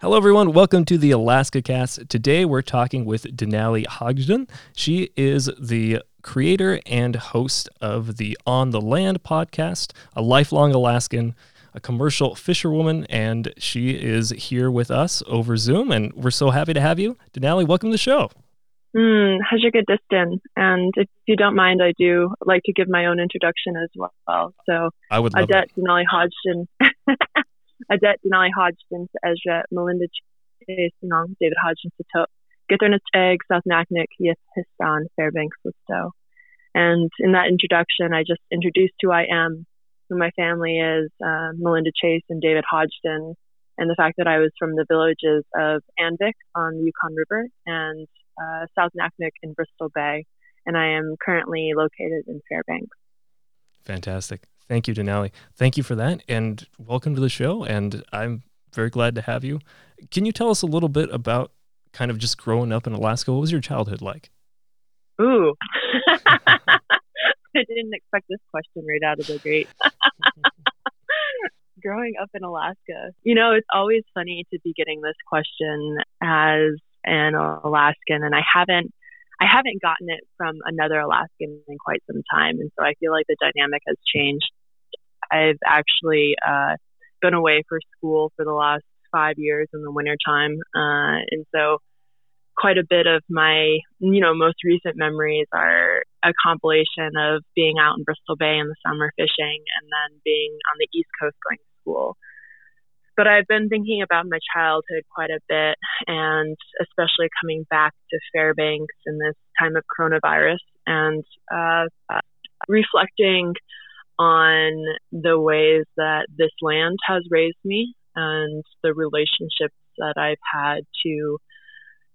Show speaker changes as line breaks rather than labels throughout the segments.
Hello, everyone. Welcome to the Alaska Cast. Today, we're talking with Deenaalee Hodgdon. She is the creator and host of the On the Land podcast, a lifelong Alaskan, a commercial fisherwoman, and she is here with us over Zoom. And we're so happy to have you. Deenaalee, welcome to the show.
Mm, Hajikadistan. And if you don't mind, I do like to give my own introduction as well. So,
I would love
Adet. Deenaalee Hodgdon, Adet Deenaalee Hodgdon to Ezra, Melinda Chase, Nong, David Hodgdon to Top, Githernus Egg, South Naknek, Yith Histan, Fairbanks, Listo. And in that introduction, I just introduced who I am, who my family is, uh, Melinda Chase and David Hodgdon, and the fact that I was from the villages of Anvik on the Yukon River and uh, South Naknek in Bristol Bay. And I am currently located in Fairbanks.
Fantastic. Thank you, Deenaalee. Thank you for that. And welcome to the show. And I'm very glad to have you. Can you tell us a little bit about kind of just growing up in Alaska? What was your childhood like?
Ooh. I didn't expect this question right out of the gate. Growing up in Alaska, you know, it's always funny to be getting this question as an Alaskan, and I haven't, I haven't gotten it from another Alaskan in quite some time, and so I feel like the dynamic has changed. I've actually uh, been away for school for the last five years in the wintertime, uh, and so quite a bit of my, you know, most recent memories are a compilation of being out in Bristol Bay in the summer fishing and then being on the East Coast going to school. But I've been thinking about my childhood quite a bit and especially coming back to Fairbanks in this time of coronavirus and uh, reflecting on the ways that this land has raised me and the relationships that I've had to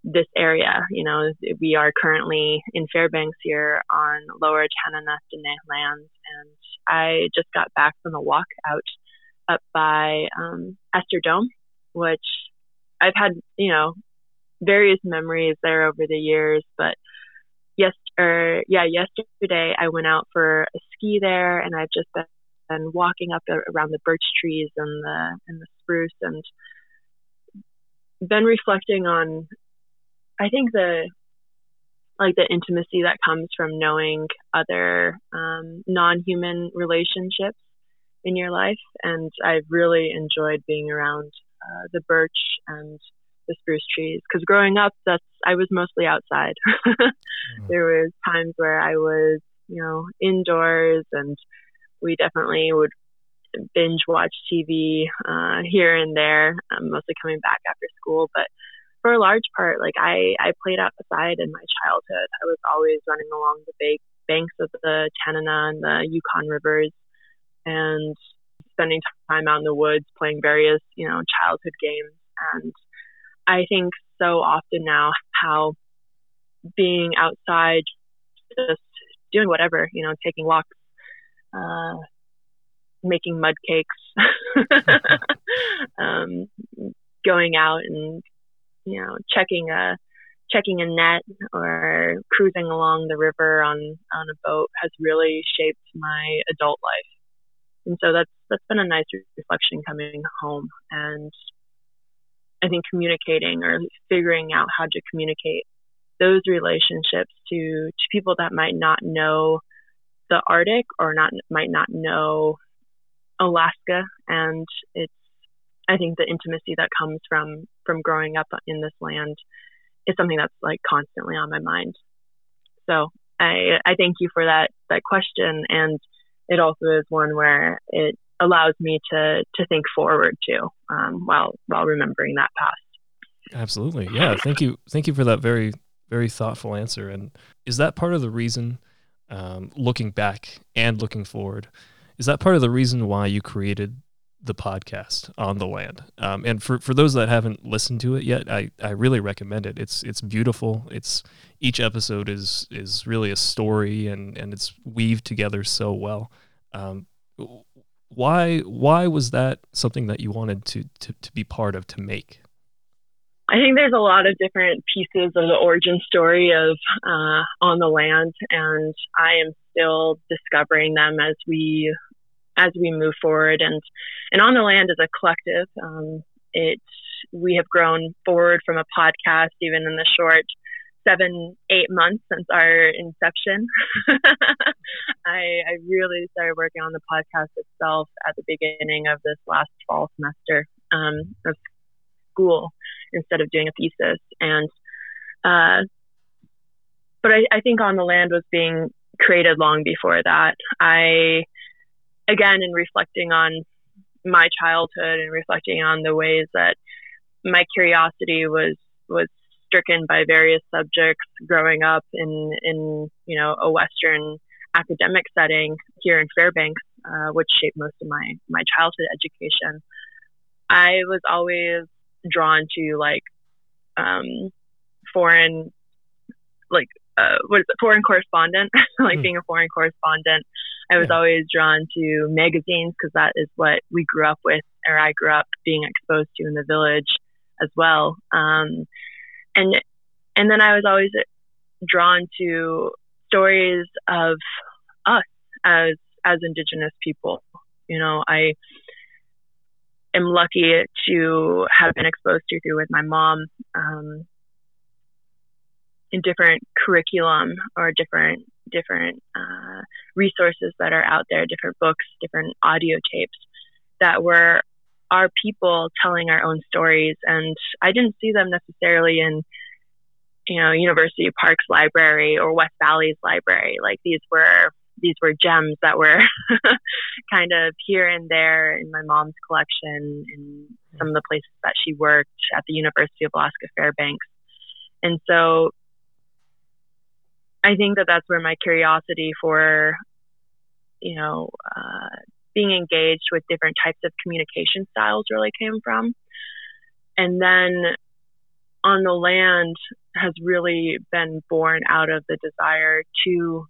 this area. You know, we are currently in Fairbanks here on Lower Tanana Dene lands, and I just got back from a walk out up by um, Ester Dome, which I've had, you know, various memories there over the years. But yes, or yeah, yesterday I went out for a ski there, and I've just been, been walking up around the birch trees and the and the spruce and been reflecting on I think the like the intimacy that comes from knowing other um, non-human relationships in your life, and I've really enjoyed being around uh, the birch and the spruce trees because growing up, that's I was mostly outside. mm-hmm. There was times where I was, you know, indoors, and we definitely would binge watch TV uh, here and there, um, mostly coming back after school, but for a large part, like I, I played outside in my childhood. I was always running along the ba- banks of the Tanana and the Yukon rivers and spending time out in the woods playing various, you know, childhood games. And I think so often now how being outside, just doing whatever, you know, taking walks, uh, making mud cakes, um, going out and you know, checking a checking a net or cruising along the river on on a boat has really shaped my adult life. And so that's that's been a nice reflection coming home and I think communicating or figuring out how to communicate those relationships to to people that might not know the Arctic or not might not know Alaska and it's I think the intimacy that comes from from growing up in this land is something that's like constantly on my mind. So I I thank you for that that question, and it also is one where it allows me to to think forward too, um, while while remembering that past.
Absolutely, yeah. Thank you, thank you for that very very thoughtful answer. And is that part of the reason, um, looking back and looking forward, is that part of the reason why you created the podcast on the land. Um, and for, for those that haven't listened to it yet, I, I really recommend it. It's it's beautiful. It's each episode is is really a story and, and it's weaved together so well. Um, why why was that something that you wanted to, to, to be part of to make?
I think there's a lot of different pieces of the origin story of uh, on the land, and I am still discovering them as we as we move forward. And and on the land as a collective, um, it we have grown forward from a podcast, even in the short seven, eight months since our inception. I, I really started working on the podcast itself at the beginning of this last fall semester um, of school instead of doing a thesis. And, uh, but I, I think On the Land was being created long before that. I, again, in reflecting on my childhood and reflecting on the ways that my curiosity was was stricken by various subjects growing up in in you know a Western academic setting here in Fairbanks, uh, which shaped most of my my childhood education. I was always drawn to like um, foreign like uh, what is it, foreign correspondent, like mm. being a foreign correspondent. I was yeah. always drawn to magazines because that is what we grew up with, or I grew up being exposed to in the village as well. Um, and and then I was always drawn to stories of us as as Indigenous people. You know, I am lucky to have been exposed to through with my mom um, in different curriculum or different different uh, resources that are out there, different books, different audio tapes that were our people telling our own stories. And I didn't see them necessarily in, you know, University Park's library or West Valley's library. Like these were these were gems that were kind of here and there in my mom's collection in some of the places that she worked at the University of Alaska Fairbanks. And so I think that that's where my curiosity for, you know, uh, being engaged with different types of communication styles really came from. And then on the land has really been born out of the desire to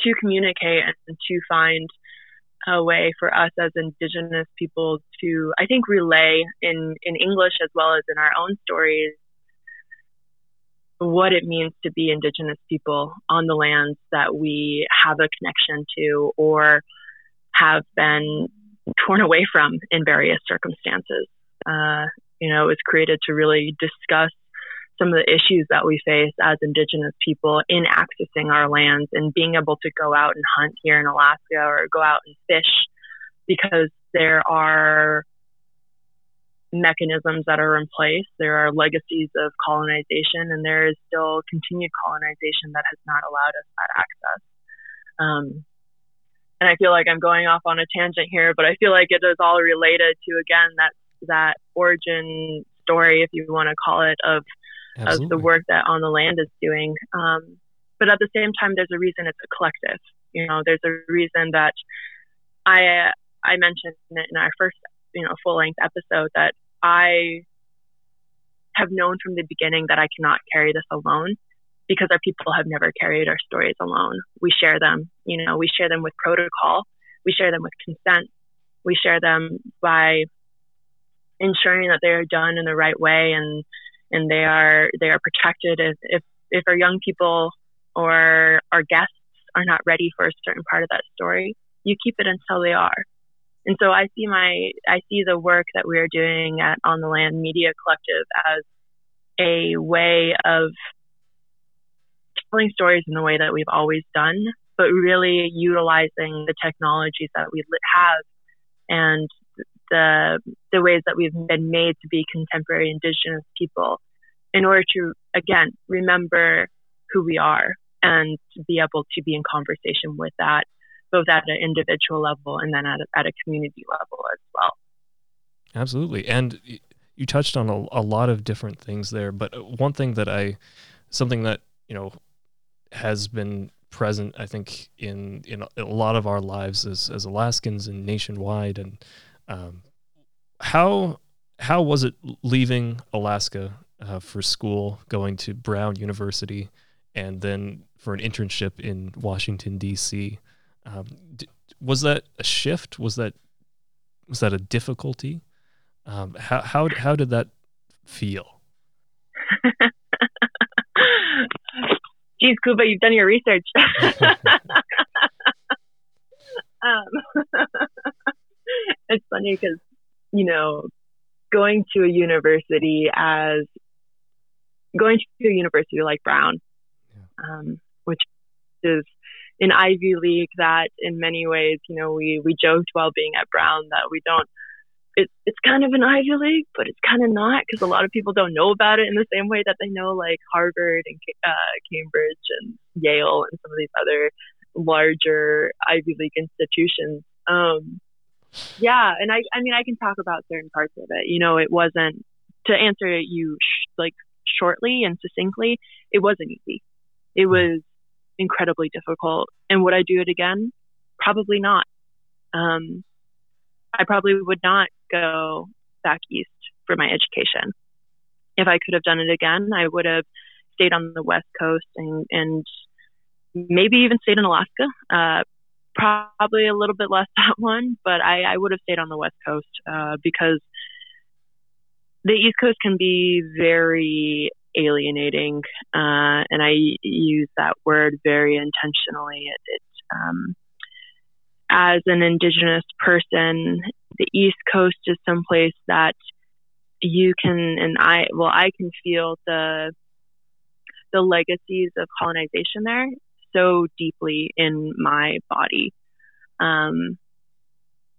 to communicate and to find a way for us as indigenous people to I think relay in in English as well as in our own stories what it means to be indigenous people on the lands that we have a connection to or have been torn away from in various circumstances. Uh, you know, it was created to really discuss some of the issues that we face as Indigenous people in accessing our lands and being able to go out and hunt here in Alaska or go out and fish because there are mechanisms that are in place. There are legacies of colonization, and there is still continued colonization that has not allowed us that access. Um, and I feel like I'm going off on a tangent here, but I feel like it is all related to again that that origin story, if you want to call it, of Absolutely. of the work that On the Land is doing. Um, but at the same time, there's a reason it's a collective. You know, there's a reason that I I mentioned in our first you know full length episode that I have known from the beginning that I cannot carry this alone because our people have never carried our stories alone. We share them, you know, we share them with protocol, we share them with consent, we share them by ensuring that they are done in the right way and and they are they are protected if if, if our young people or our guests are not ready for a certain part of that story, you keep it until they are. And so I see my I see the work that we are doing at On the Land Media Collective as a way of telling stories in the way that we've always done, but really utilizing the technologies that we have and the the ways that we've been made to be contemporary indigenous people in order to again remember who we are and be able to be in conversation with that both at an individual level and then at a, at a community level as well
absolutely and you touched on a, a lot of different things there but one thing that i something that you know has been present, I think, in in a lot of our lives as as Alaskans and nationwide. And um, how how was it leaving Alaska uh, for school, going to Brown University, and then for an internship in Washington D.C. Um, d- was that a shift? Was that was that a difficulty? Um, how how how did that feel?
geez, Kuba, you've done your research. um, it's funny because, you know, going to a university as going to a university like Brown, um, which is an Ivy League that in many ways, you know, we, we joked while being at Brown that we don't, it, it's kind of an Ivy League, but it's kind of not because a lot of people don't know about it in the same way that they know like Harvard and uh, Cambridge and Yale and some of these other larger Ivy League institutions. Um, yeah, and I, I mean, I can talk about certain parts of it. You know, it wasn't to answer you sh- like shortly and succinctly. It wasn't easy. It was incredibly difficult. And would I do it again? Probably not. Um, I probably would not go back east for my education. If I could have done it again, I would have stayed on the West Coast and, and maybe even stayed in Alaska. Uh, probably a little bit less that one, but I, I would have stayed on the West Coast uh, because the East Coast can be very alienating, uh, and I use that word very intentionally. It, it um, as an Indigenous person, the East Coast is someplace that you can, and I, well, I can feel the the legacies of colonization there so deeply in my body um,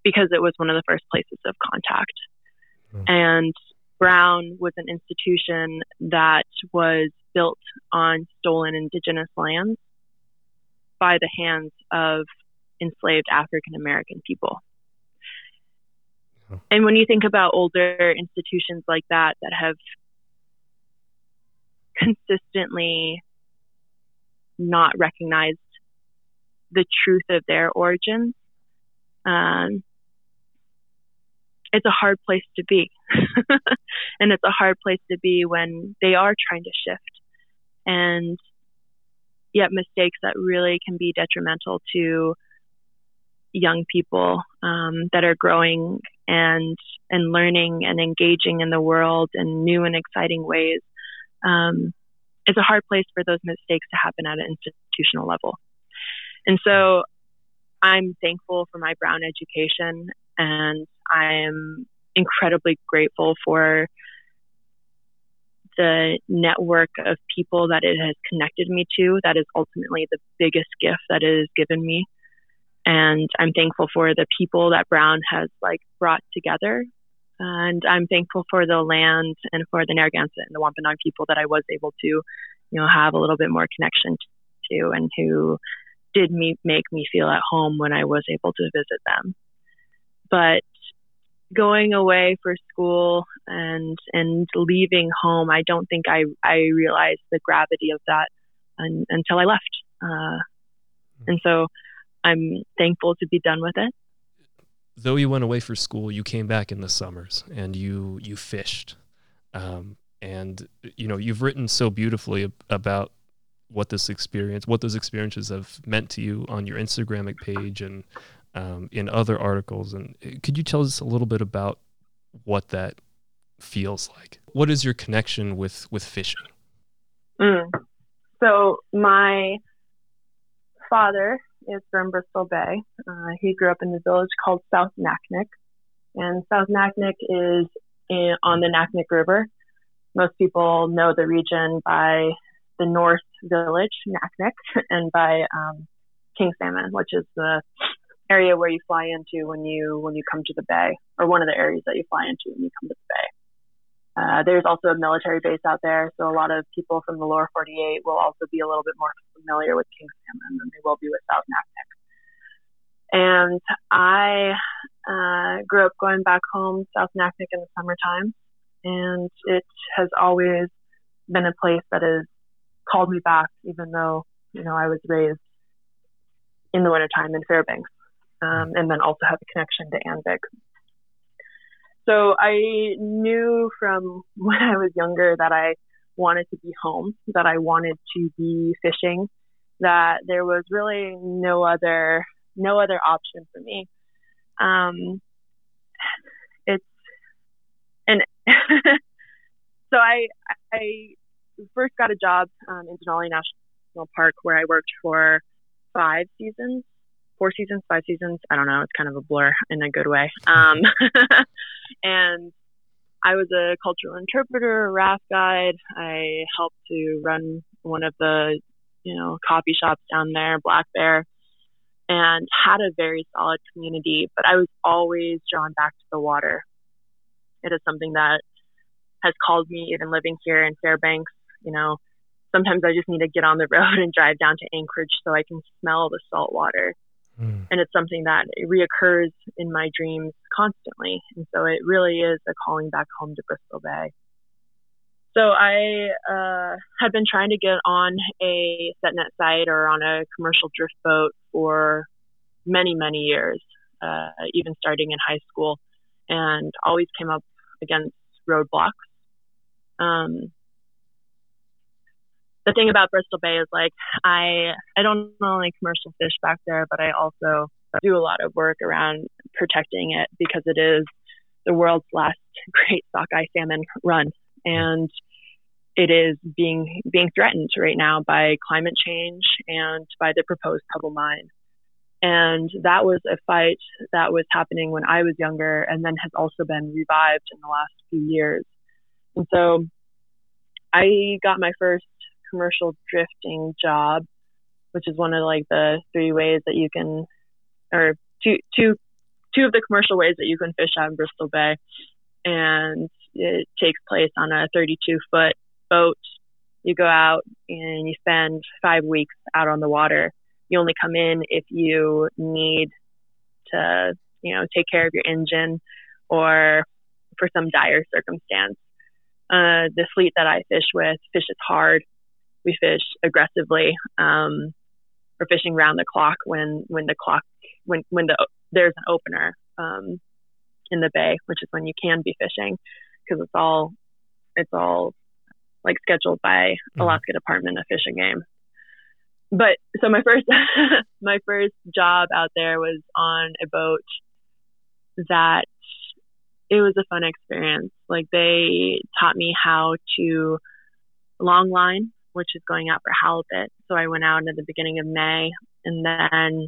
because it was one of the first places of contact. Mm. And Brown was an institution that was built on stolen indigenous lands by the hands of enslaved African American people. And when you think about older institutions like that that have consistently not recognized the truth of their origins, um, it's a hard place to be. and it's a hard place to be when they are trying to shift. And yet, mistakes that really can be detrimental to young people um, that are growing and and learning and engaging in the world in new and exciting ways. Um, it's a hard place for those mistakes to happen at an institutional level. And so I'm thankful for my Brown education and I am incredibly grateful for the network of people that it has connected me to. That is ultimately the biggest gift that it has given me. And I'm thankful for the people that Brown has like brought together. And I'm thankful for the land and for the Narragansett and the Wampanoag people that I was able to, you know, have a little bit more connection to and who did me make me feel at home when I was able to visit them. But going away for school and and leaving home, I don't think I I realized the gravity of that un, until I left. Uh, and so I'm thankful to be done with it.
Though you went away for school, you came back in the summers and you you fished, um, and you know you've written so beautifully about what this experience, what those experiences have meant to you on your Instagram page and um, in other articles. And uh, could you tell us a little bit about what that feels like? What is your connection with with fishing?
Mm. So my father is from Bristol Bay. Uh, he grew up in a village called South Naknek, and South Naknek is in, on the Naknek River. Most people know the region by the North Village, Naknek, and by um, King Salmon, which is the area where you fly into when you when you come to the bay, or one of the areas that you fly into when you come to the bay. Uh, there's also a military base out there, so a lot of people from the lower 48 will also be a little bit more familiar with king salmon than they will be with South Naknek. And I uh, grew up going back home South Naknek in the summertime, and it has always been a place that has called me back, even though you know I was raised in the wintertime in Fairbanks, um, and then also have a connection to Anvik. So I knew from when I was younger that I wanted to be home, that I wanted to be fishing, that there was really no other no other option for me. Um, it's and so I I first got a job um, in Denali National Park where I worked for five seasons four seasons, five seasons. I don't know. It's kind of a blur in a good way. Um, and I was a cultural interpreter, raft guide. I helped to run one of the, you know, coffee shops down there, Black Bear, and had a very solid community. But I was always drawn back to the water. It is something that has called me, even living here in Fairbanks. You know, sometimes I just need to get on the road and drive down to Anchorage so I can smell the salt water. Mm. And it's something that reoccurs in my dreams constantly. And so it really is a calling back home to Bristol Bay. So I uh, had been trying to get on a setnet site or on a commercial drift boat for many, many years, uh, even starting in high school, and always came up against roadblocks. Um, the thing about Bristol Bay is like I I don't only commercial fish back there, but I also do a lot of work around protecting it because it is the world's last great sockeye salmon run, and it is being being threatened right now by climate change and by the proposed pebble mine. And that was a fight that was happening when I was younger, and then has also been revived in the last few years. And so, I got my first commercial drifting job, which is one of like the three ways that you can, or two, two, two of the commercial ways that you can fish out in Bristol Bay. And it takes place on a 32 foot boat. You go out and you spend five weeks out on the water. You only come in if you need to, you know, take care of your engine or for some dire circumstance. Uh, the fleet that I fish with fishes hard we fish aggressively. Um, we're fishing round the clock when when the clock when when the there's an opener um, in the bay, which is when you can be fishing because it's all it's all like scheduled by mm-hmm. Alaska Department of Fish and Game. But so my first my first job out there was on a boat that it was a fun experience. Like they taught me how to long line which is going out for halibut. So I went out at the beginning of May and then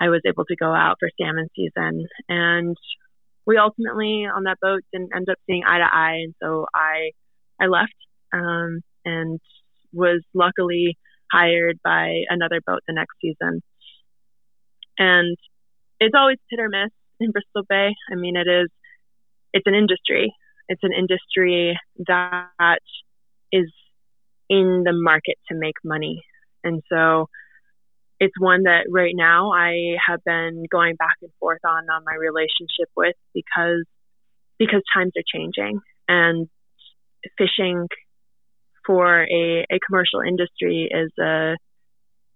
I was able to go out for salmon season. And we ultimately on that boat didn't end up seeing eye to eye. And so I, I left, um, and was luckily hired by another boat the next season. And it's always hit or miss in Bristol Bay. I mean, it is, it's an industry. It's an industry that is in the market to make money. And so it's one that right now I have been going back and forth on on my relationship with because because times are changing and fishing for a, a commercial industry is a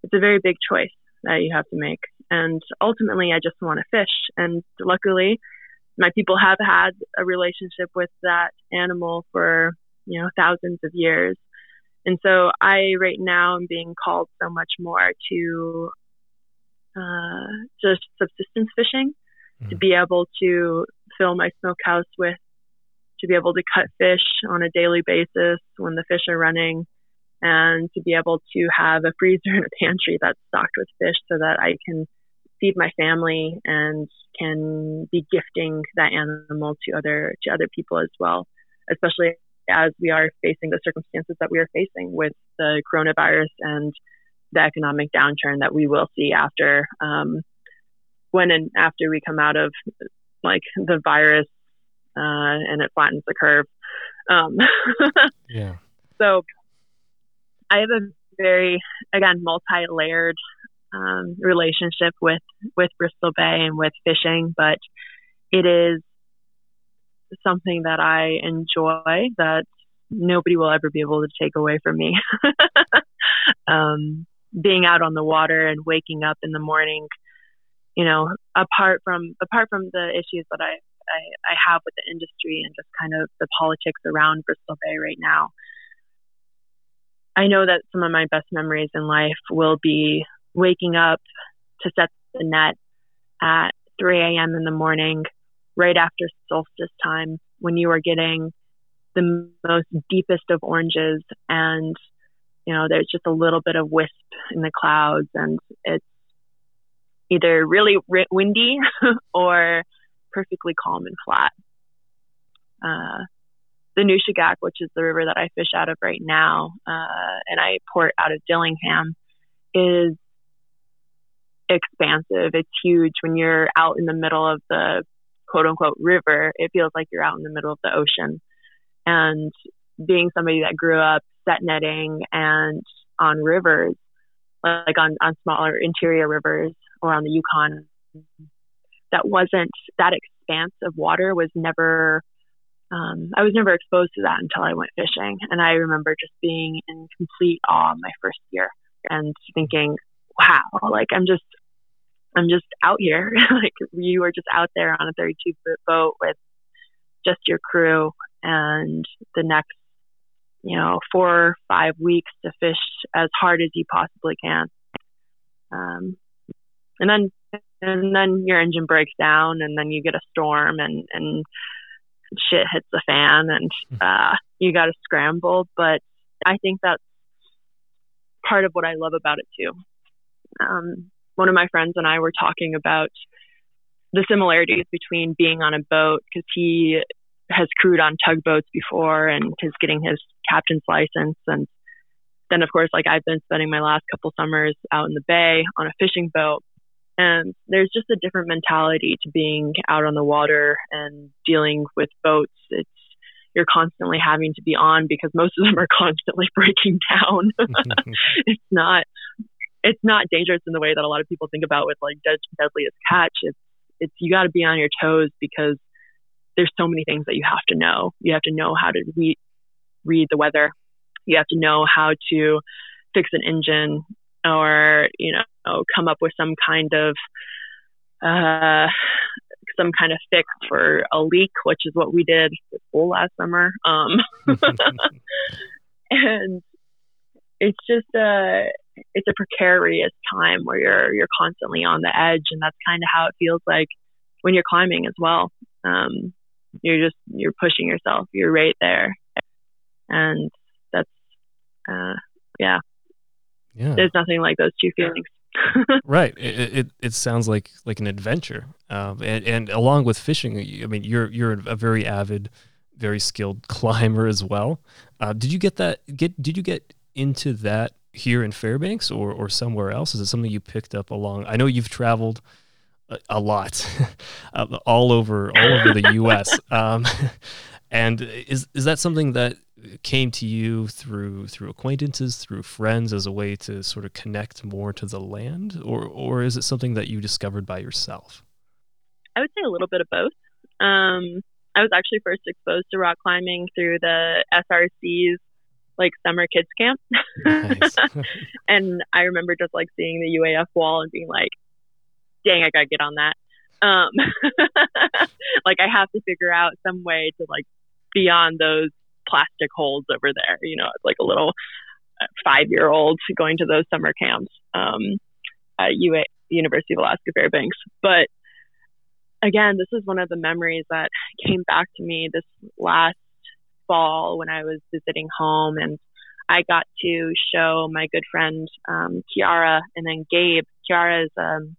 it's a very big choice that you have to make. And ultimately I just want to fish. And luckily my people have had a relationship with that animal for, you know, thousands of years. And so I right now am being called so much more to uh, just subsistence fishing, mm. to be able to fill my smokehouse with, to be able to cut fish on a daily basis when the fish are running, and to be able to have a freezer and a pantry that's stocked with fish so that I can feed my family and can be gifting that animal to other to other people as well, especially as we are facing the circumstances that we are facing with the coronavirus and the economic downturn that we will see after um, when and after we come out of like the virus uh, and it flattens the curve. Um,
yeah.
So I have a very again multi-layered um, relationship with with Bristol Bay and with fishing, but it is something that I enjoy that nobody will ever be able to take away from me. um, being out on the water and waking up in the morning, you know, apart from apart from the issues that I, I, I have with the industry and just kind of the politics around Bristol Bay right now, I know that some of my best memories in life will be waking up to set the net at 3 a.m. in the morning, right after solstice time when you are getting the most deepest of oranges and you know there's just a little bit of wisp in the clouds and it's either really windy or perfectly calm and flat. Uh, the Nushagak, which is the river that I fish out of right now, uh, and I port out of Dillingham, is expansive. It's huge. When you're out in the middle of the quote unquote river, it feels like you're out in the middle of the ocean. And being somebody that grew up set netting and on rivers, like on, on smaller interior rivers or on the Yukon, that wasn't that expanse of water was never um, I was never exposed to that until I went fishing. And I remember just being in complete awe my first year and thinking, wow, like I'm just, I'm just out here. like you were just out there on a 32 foot boat with just your crew and the next, you know, four or five weeks to fish as hard as you possibly can. Um, and then, and then your engine breaks down and then you get a storm and, and shit hits the fan and hmm. uh, you got to scramble. But I think that's part of what I love about it too. Um, one of my friends and I were talking about the similarities between being on a boat because he has crewed on tugboats before and is getting his captain's license and then of course like I've been spending my last couple summers out in the bay on a fishing boat and there's just a different mentality to being out on the water and dealing with boats. It's you're constantly having to be on because most of them are constantly breaking down. Mm-hmm. it's not it's not dangerous in the way that a lot of people think about with like dead, deadliest catch. It's it's you got to be on your toes because there's so many things that you have to know. You have to know how to read read the weather. You have to know how to fix an engine or you know come up with some kind of uh, some kind of fix for a leak, which is what we did with school last summer. Um, and it's just a it's a precarious time where you're you're constantly on the edge, and that's kind of how it feels like when you're climbing as well. Um, you're just you're pushing yourself. You're right there, and that's uh, yeah, yeah. There's nothing like those two feelings.
right. It, it, it sounds like like an adventure, um, and and along with fishing, I mean, you're you're a very avid, very skilled climber as well. Uh, did you get that? Get did you get into that here in Fairbanks or or somewhere else? Is it something you picked up along? I know you've traveled a, a lot, uh, all over all over the U.S. Um, and is is that something that came to you through through acquaintances, through friends, as a way to sort of connect more to the land, or or is it something that you discovered by yourself?
I would say a little bit of both. Um, I was actually first exposed to rock climbing through the SRC's like summer kids camp, nice. and I remember just like seeing the UAF wall and being like, "Dang, I gotta get on that." Um, like I have to figure out some way to like beyond those plastic holes over there. You know, it's like a little uh, five year old going to those summer camps um, at UA, University of Alaska Fairbanks. But again, this is one of the memories that came back to me this last fall when I was visiting home and I got to show my good friend um, Kiara and then Gabe. Kiara is um,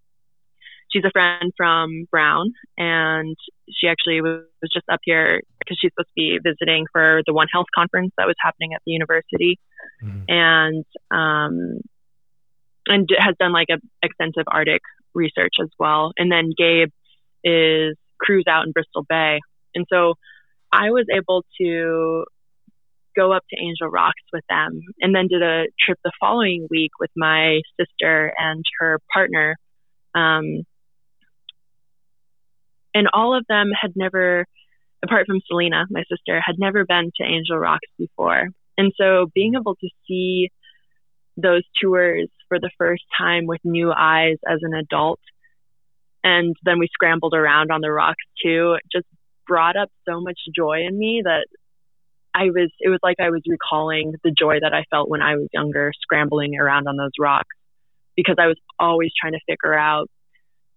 she's a friend from Brown, and she actually was, just up here because she's supposed to be visiting for the One Health conference that was happening at the university, mm-hmm. and um, and has done like a extensive Arctic research as well. And then Gabe is crews out in Bristol Bay, and so I was able to go up to Angel Rocks with them, and then did a trip the following week with my sister and her partner. Um, and all of them had never, apart from Selena, my sister, had never been to Angel Rocks before. And so being able to see those tors for the first time with new eyes as an adult, and then we scrambled around on the rocks too, just brought up so much joy in me that I was, it was like I was recalling the joy that I felt when I was younger, scrambling around on those rocks because I was always trying to figure out,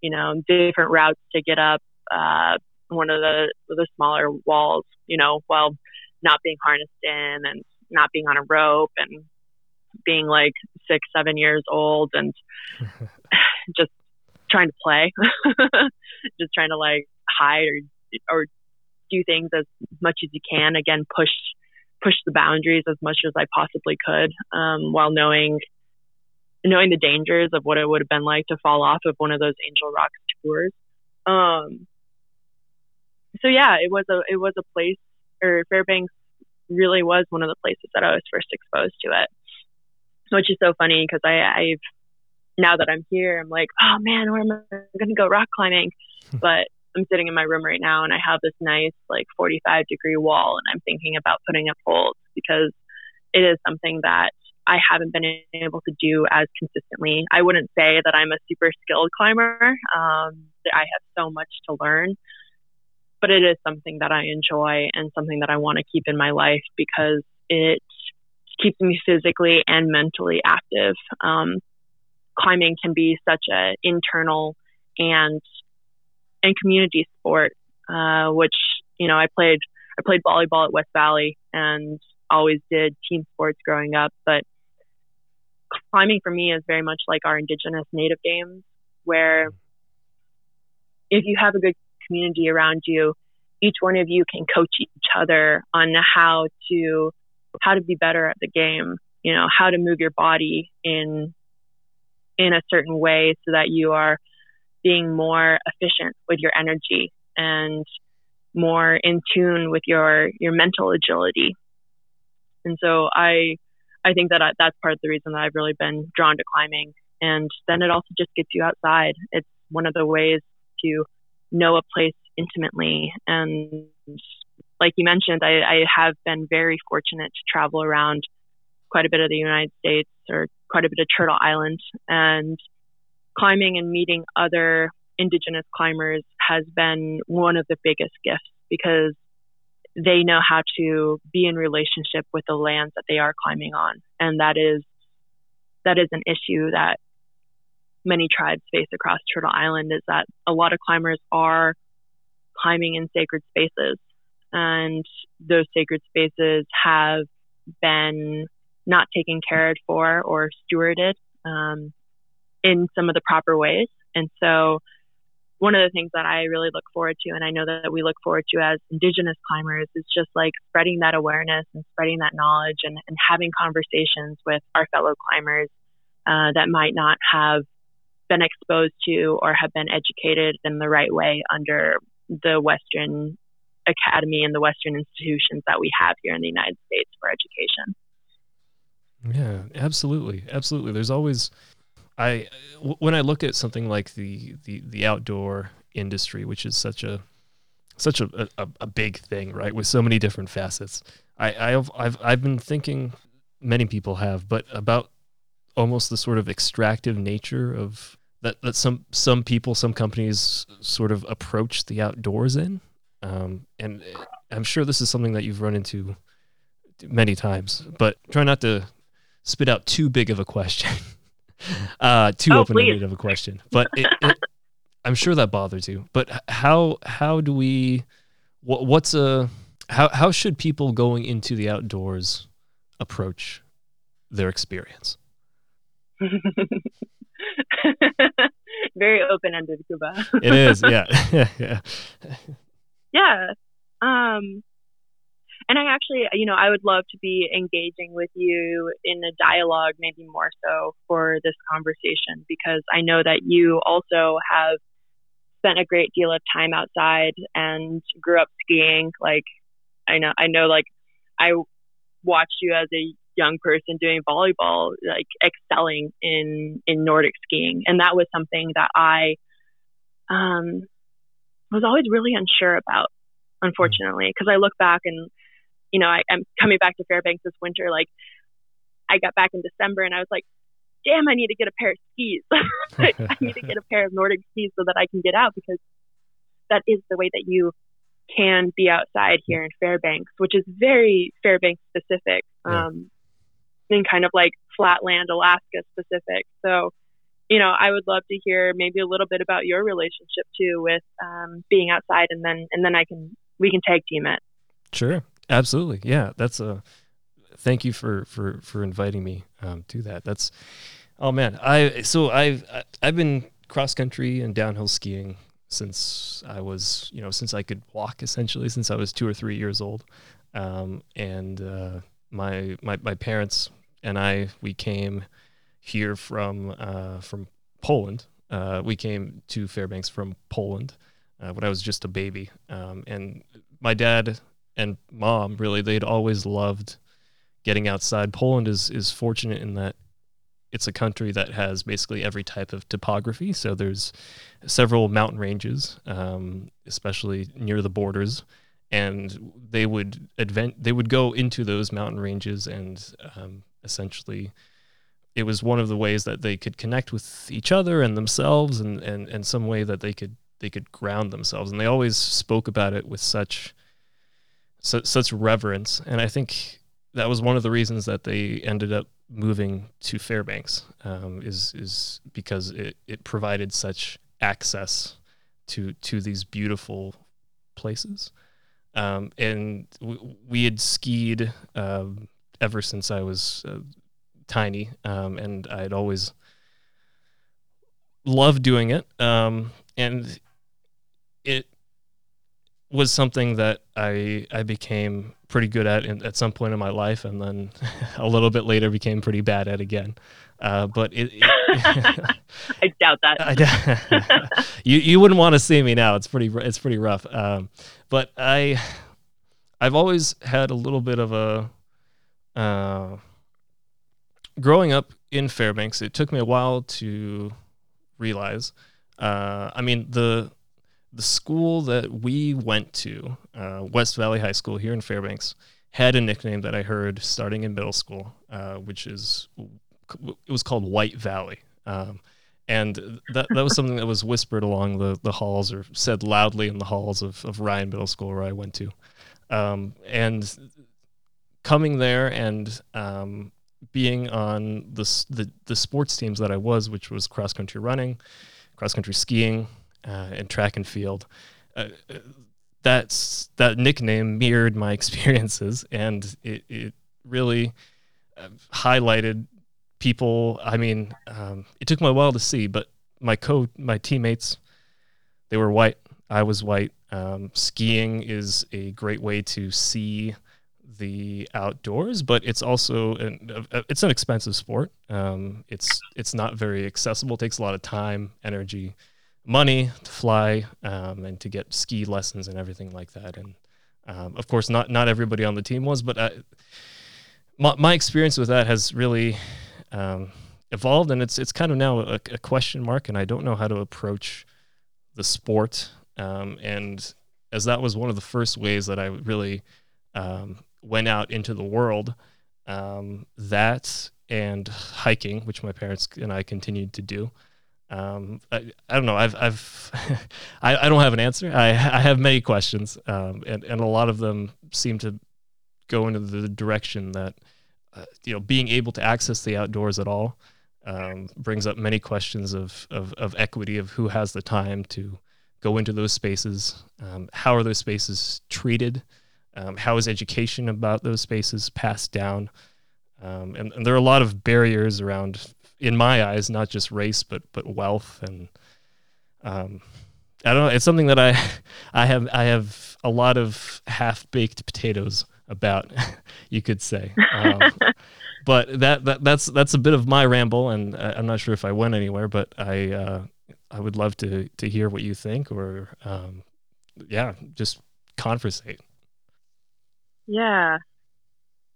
you know, different routes to get up, uh, one of the the smaller walls, you know, while not being harnessed in and not being on a rope and being like six, seven years old and just trying to play, just trying to like hide or or do things as much as you can. Again, push push the boundaries as much as I possibly could, um, while knowing knowing the dangers of what it would have been like to fall off of one of those Angel Rocks tors. Um, so yeah, it was a it was a place, or Fairbanks really was one of the places that I was first exposed to it, which is so funny because I I've now that I'm here, I'm like, oh man, where am I going to go rock climbing? but I'm sitting in my room right now and I have this nice like 45 degree wall and I'm thinking about putting up poles because it is something that I haven't been able to do as consistently. I wouldn't say that I'm a super skilled climber. Um, I have so much to learn, but it is something that I enjoy and something that I want to keep in my life because it keeps me physically and mentally active. Um, climbing can be such an internal and and community sport, uh, which you know I played I played volleyball at West Valley and always did team sports growing up, but climbing for me is very much like our indigenous native games where if you have a good community around you each one of you can coach each other on how to how to be better at the game you know how to move your body in in a certain way so that you are being more efficient with your energy and more in tune with your your mental agility. And so I I think that I, that's part of the reason that I've really been drawn to climbing. And then it also just gets you outside. It's one of the ways to know a place intimately. And like you mentioned, I, I have been very fortunate to travel around quite a bit of the United States or quite a bit of Turtle Island. And climbing and meeting other indigenous climbers has been one of the biggest gifts because they know how to be in relationship with the lands that they are climbing on. And that is that is an issue that many tribes face across turtle island is that a lot of climbers are climbing in sacred spaces. And those sacred spaces have been not taken cared for or stewarded. Um, in some of the proper ways. And so, one of the things that I really look forward to, and I know that we look forward to as Indigenous climbers, is just like spreading that awareness and spreading that knowledge and, and having conversations with our fellow climbers uh, that might not have been exposed to or have been educated in the right way under the Western academy and the Western institutions that we have here in the United States for education.
Yeah, absolutely, absolutely. There's always I when I look at something like the the the outdoor industry, which is such a such a, a, a big thing, right, with so many different facets. I I've I've I've been thinking, many people have, but about almost the sort of extractive nature of that that some some people, some companies sort of approach the outdoors in, um, and I'm sure this is something that you've run into many times. But try not to spit out too big of a question. uh, too oh, open-ended of a question, but it, it, I'm sure that bothers you. But how how do we? What, what's a how how should people going into the outdoors approach their experience?
Very open-ended, Kuba.
it is, yeah, yeah,
yeah. Um, and I actually, you know, I would love to be engaging with you in a dialogue, maybe more so for this conversation, because I know that you also have spent a great deal of time outside and grew up skiing. Like, I know, I know, like, I watched you as a young person doing volleyball, like excelling in in Nordic skiing, and that was something that I um, was always really unsure about, unfortunately, because I look back and you know, I, I'm coming back to Fairbanks this winter. Like, I got back in December and I was like, damn, I need to get a pair of skis. I need to get a pair of Nordic skis so that I can get out because that is the way that you can be outside here in Fairbanks, which is very Fairbanks specific, yeah. um, and kind of like flatland Alaska specific. So, you know, I would love to hear maybe a little bit about your relationship too with um, being outside, and then and then I can we can tag team it.
Sure. Absolutely. Yeah. That's a thank you for for for inviting me um, to that. That's oh man. I so I've I've been cross country and downhill skiing since I was, you know, since I could walk essentially, since I was two or three years old. Um, and uh, my, my my parents and I we came here from uh, from Poland. Uh, we came to Fairbanks from Poland uh, when I was just a baby, um, and my dad and mom really they'd always loved getting outside. Poland is is fortunate in that it's a country that has basically every type of topography. So there's several mountain ranges, um, especially near the borders, and they would advent they would go into those mountain ranges and um, essentially it was one of the ways that they could connect with each other and themselves and, and, and some way that they could they could ground themselves and they always spoke about it with such such, such reverence and I think that was one of the reasons that they ended up moving to Fairbanks um, is is because it, it provided such access to to these beautiful places um, and we, we had skied um, ever since I was uh, tiny, um, and I'd always loved doing it. Um, and it was something that I I became pretty good at in, at some point in my life, and then a little bit later became pretty bad at again. Uh, but it, it
I doubt that.
I, you you wouldn't want to see me now. It's pretty it's pretty rough. Um, but I I've always had a little bit of a uh, growing up in Fairbanks, it took me a while to realize. Uh, I mean, the the school that we went to, uh, West Valley High School here in Fairbanks, had a nickname that I heard starting in middle school, uh, which is it was called White Valley. Um, and that, that was something that was whispered along the, the halls or said loudly in the halls of, of Ryan Middle School where I went to. Um, and coming there and um, being on the, the, the sports teams that I was, which was cross country running, cross country skiing, uh, and track and field. Uh, that's that nickname mirrored my experiences, and it, it really uh, highlighted people. I mean, um, it took me a while to see, but my co my teammates, they were white. I was white. Um, skiing is a great way to see the outdoors, but it's also an, it's an expensive sport. Um, it's it's not very accessible. It takes a lot of time, energy, money to fly, um, and to get ski lessons and everything like that. And um, of course, not not everybody on the team was, but I, my my experience with that has really um, evolved, and it's it's kind of now a, a, question mark, and I don't know how to approach the sport. Um, and as that was one of the first ways that I really um, went out into the world, um, that and hiking, which my parents and I continued to do. Um, I, I, don't know. I've, I've I, I, don't have an answer. I, I have many questions, um, and, and a lot of them seem to go into the direction that, uh, you know, being able to access the outdoors at all um, brings up many questions of, of, of, equity of who has the time to go into those spaces. Um, how are those spaces treated? Um, how is education about those spaces passed down? Um, and, and, there are a lot of barriers around, in my eyes, not just race, but but wealth and um, I don't know. It's something that I I have I have a lot of half baked potatoes about, you could say. Um, but that, that that's that's a bit of my ramble, and I'm not sure if I went anywhere, but I uh, I would love to to hear what you think, or um, yeah, just conversate.
Yeah.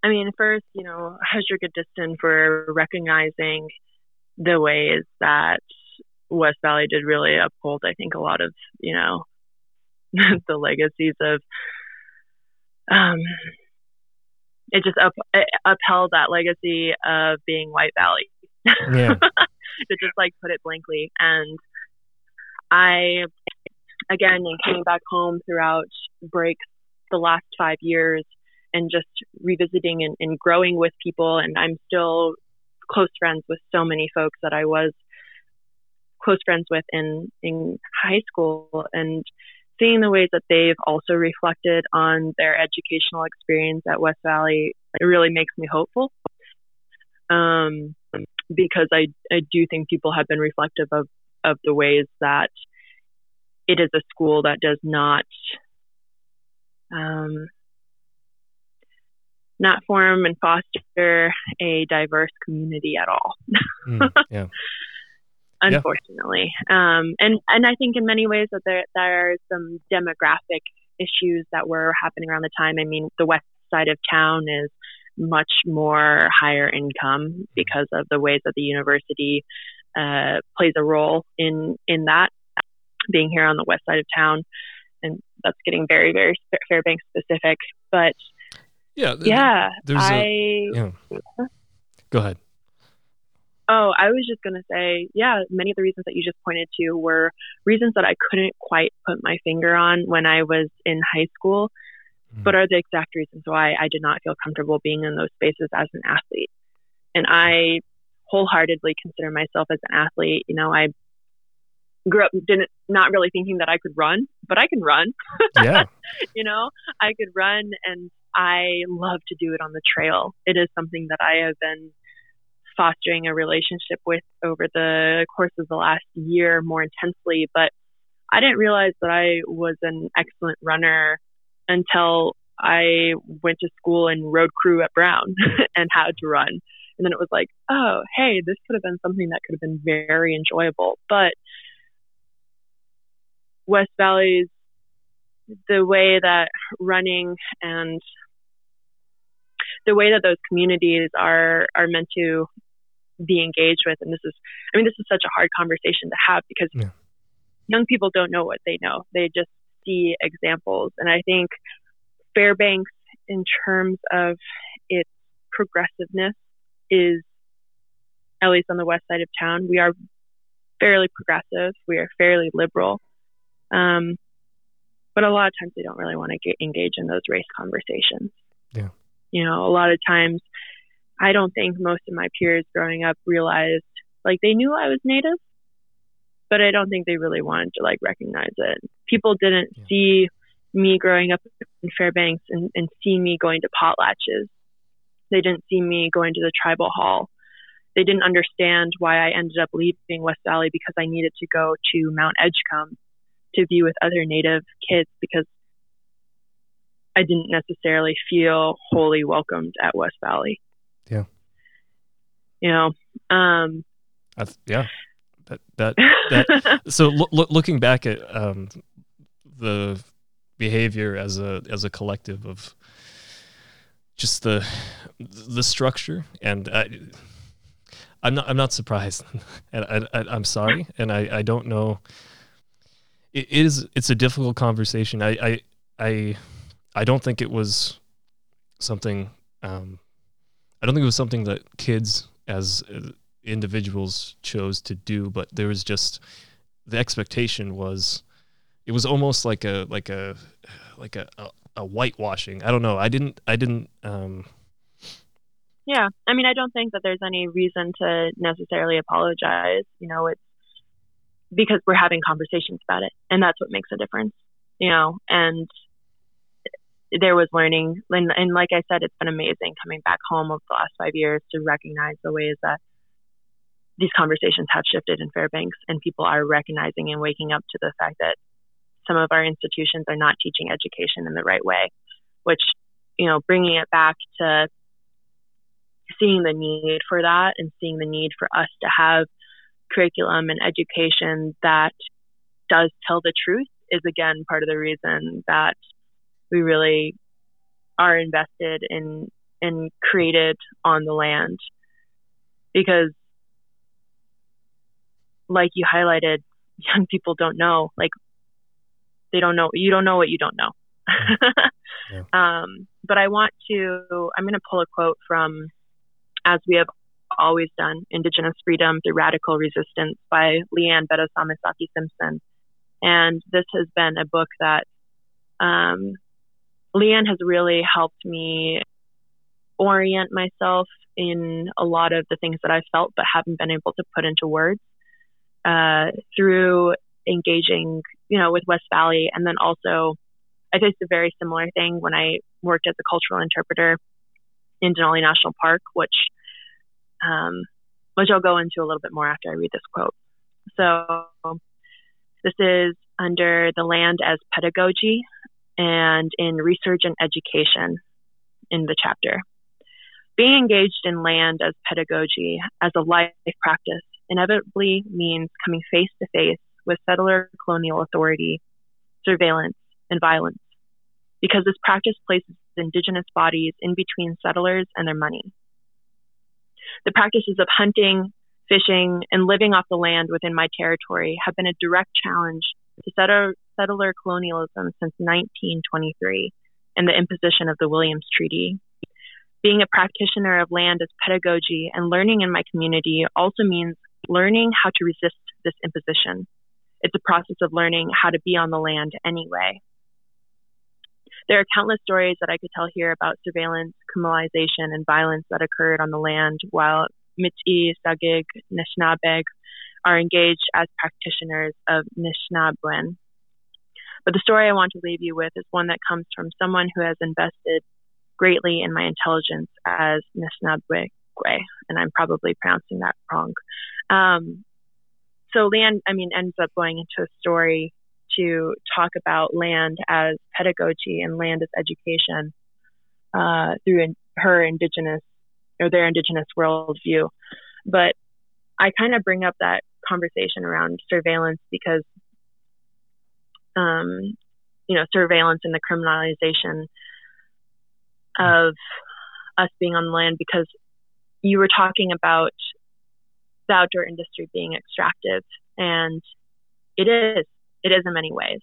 I mean, first, you know, Hedrick Diston for recognizing the ways that West Valley did really uphold, I think, a lot of, you know, the legacies of, um, it just up, it upheld that legacy of being White Valley. Yeah. to just like put it blankly. And I, again, and coming back home throughout breaks the last five years, and just revisiting and, and growing with people. And I'm still close friends with so many folks that I was close friends with in, in high school and seeing the ways that they've also reflected on their educational experience at West Valley, it really makes me hopeful. Um, because I, I do think people have been reflective of of the ways that it is a school that does not um, not form and foster a diverse community at all.
Mm, yeah.
Unfortunately, yeah. um, and and I think in many ways that there there are some demographic issues that were happening around the time. I mean, the west side of town is much more higher income because of the ways that the university uh, plays a role in in that being here on the west side of town, and that's getting very very Fairbanks specific. But
yeah,
yeah,
there's
I
a, yeah. Go ahead.
Oh, I was just going to say, yeah, many of the reasons that you just pointed to were reasons that I couldn't quite put my finger on when I was in high school, mm. but are the exact reasons why I did not feel comfortable being in those spaces as an athlete. And I wholeheartedly consider myself as an athlete. You know, I grew up didn't not really thinking that I could run, but I can run.
Yeah.
you know, I could run and I love to do it on the trail. It is something that I have been fostering a relationship with over the course of the last year more intensely. But I didn't realize that I was an excellent runner until I went to school and rowed crew at Brown and had to run. And then it was like, oh, hey, this could have been something that could have been very enjoyable. But West Valley's the way that running and the way that those communities are are meant to be engaged with. And this is i mean this is such a hard conversation to have because yeah. young people don't know what they know. They just see examples. And i think fairbanks in terms of its progressiveness is at least on the west side of town we are fairly progressive. We are fairly liberal. Um, but a lot of times they don't really want to get, engage in those race conversations you know, a lot of times I don't think most of my peers growing up realized like they knew I was native, but I don't think they really wanted to like recognize it. People didn't yeah. see me growing up in Fairbanks and, and see me going to potlatches. They didn't see me going to the tribal hall. They didn't understand why I ended up leaving West Valley because I needed to go to Mount Edgecumbe to be with other native kids because I didn't necessarily feel wholly welcomed at West Valley.
Yeah.
You know, um,
That's, yeah, that, that, that so lo- lo- looking back at, um, the behavior as a, as a collective of just the, the structure and I, I'm not, I'm not surprised and I, I, am sorry. And I, I don't know, it is, it's a difficult conversation. I, I, I, I don't think it was something. Um, I don't think it was something that kids as individuals chose to do, but there was just the expectation was it was almost like a like a like a, a, a whitewashing. I don't know. I didn't I didn't um
yeah, I mean, I don't think that there's any reason to necessarily apologize. You know, it's because we're having conversations about it, and that's what makes a difference. You know, and there was learning. And, and like I said, it's been amazing coming back home over the last five years to recognize the ways that these conversations have shifted in Fairbanks and people are recognizing and waking up to the fact that some of our institutions are not teaching education in the right way, which, you know, bringing it back to seeing the need for that and seeing the need for us to have curriculum and education that does tell the truth is again part of the reason that we really are invested in and created on the land. Because like you highlighted young people don't know. Like they don't know you don't know what you don't know. Yeah. um, but i want to i'm going to pull a quote from as we have always done indigenous freedom through radical resistance by leanne Betasamosake simpson. And this has been a book that um, Leanne has really helped me orient myself in a lot of the things that I felt but haven't been able to put into words uh, through engaging, you know, with West Valley. And then also, I faced a very similar thing when I worked as a cultural interpreter in Denali National Park, which, um, which I'll go into a little bit more after I read this quote. So this is under the land as pedagogy and in research and education in the chapter. Being engaged in land as pedagogy, as a life practice, inevitably means coming face to face with settler colonial authority, surveillance, and violence, because this practice places indigenous bodies in between settlers and their money. The practices of hunting, fishing, and living off the land within my territory have been a direct challenge to settler, settler colonialism since 1923 and the imposition of the Williams Treaty. Being a practitioner of land as pedagogy and learning in my community also means learning how to resist this imposition. It's a process of learning how to be on the land anyway. There are countless stories that I could tell here about surveillance, criminalization, and violence that occurred on the land while Michi, Saagiig, Nishnaabeg are engaged as practitioners of Nishnaabewin. But the story I want to leave you with is one that comes from someone who has invested greatly in my intelligence as Nishnabwe, and I'm probably pronouncing that wrong. Um, so Leanne, I mean, ends up going into a story to talk about land as pedagogy and land as education uh, through in, her indigenous or their indigenous worldview. But I kind of bring up that conversation around surveillance because, um, you know, surveillance and the criminalization of us being on the land because you were talking about the outdoor industry being extractive and it is. It is in many ways.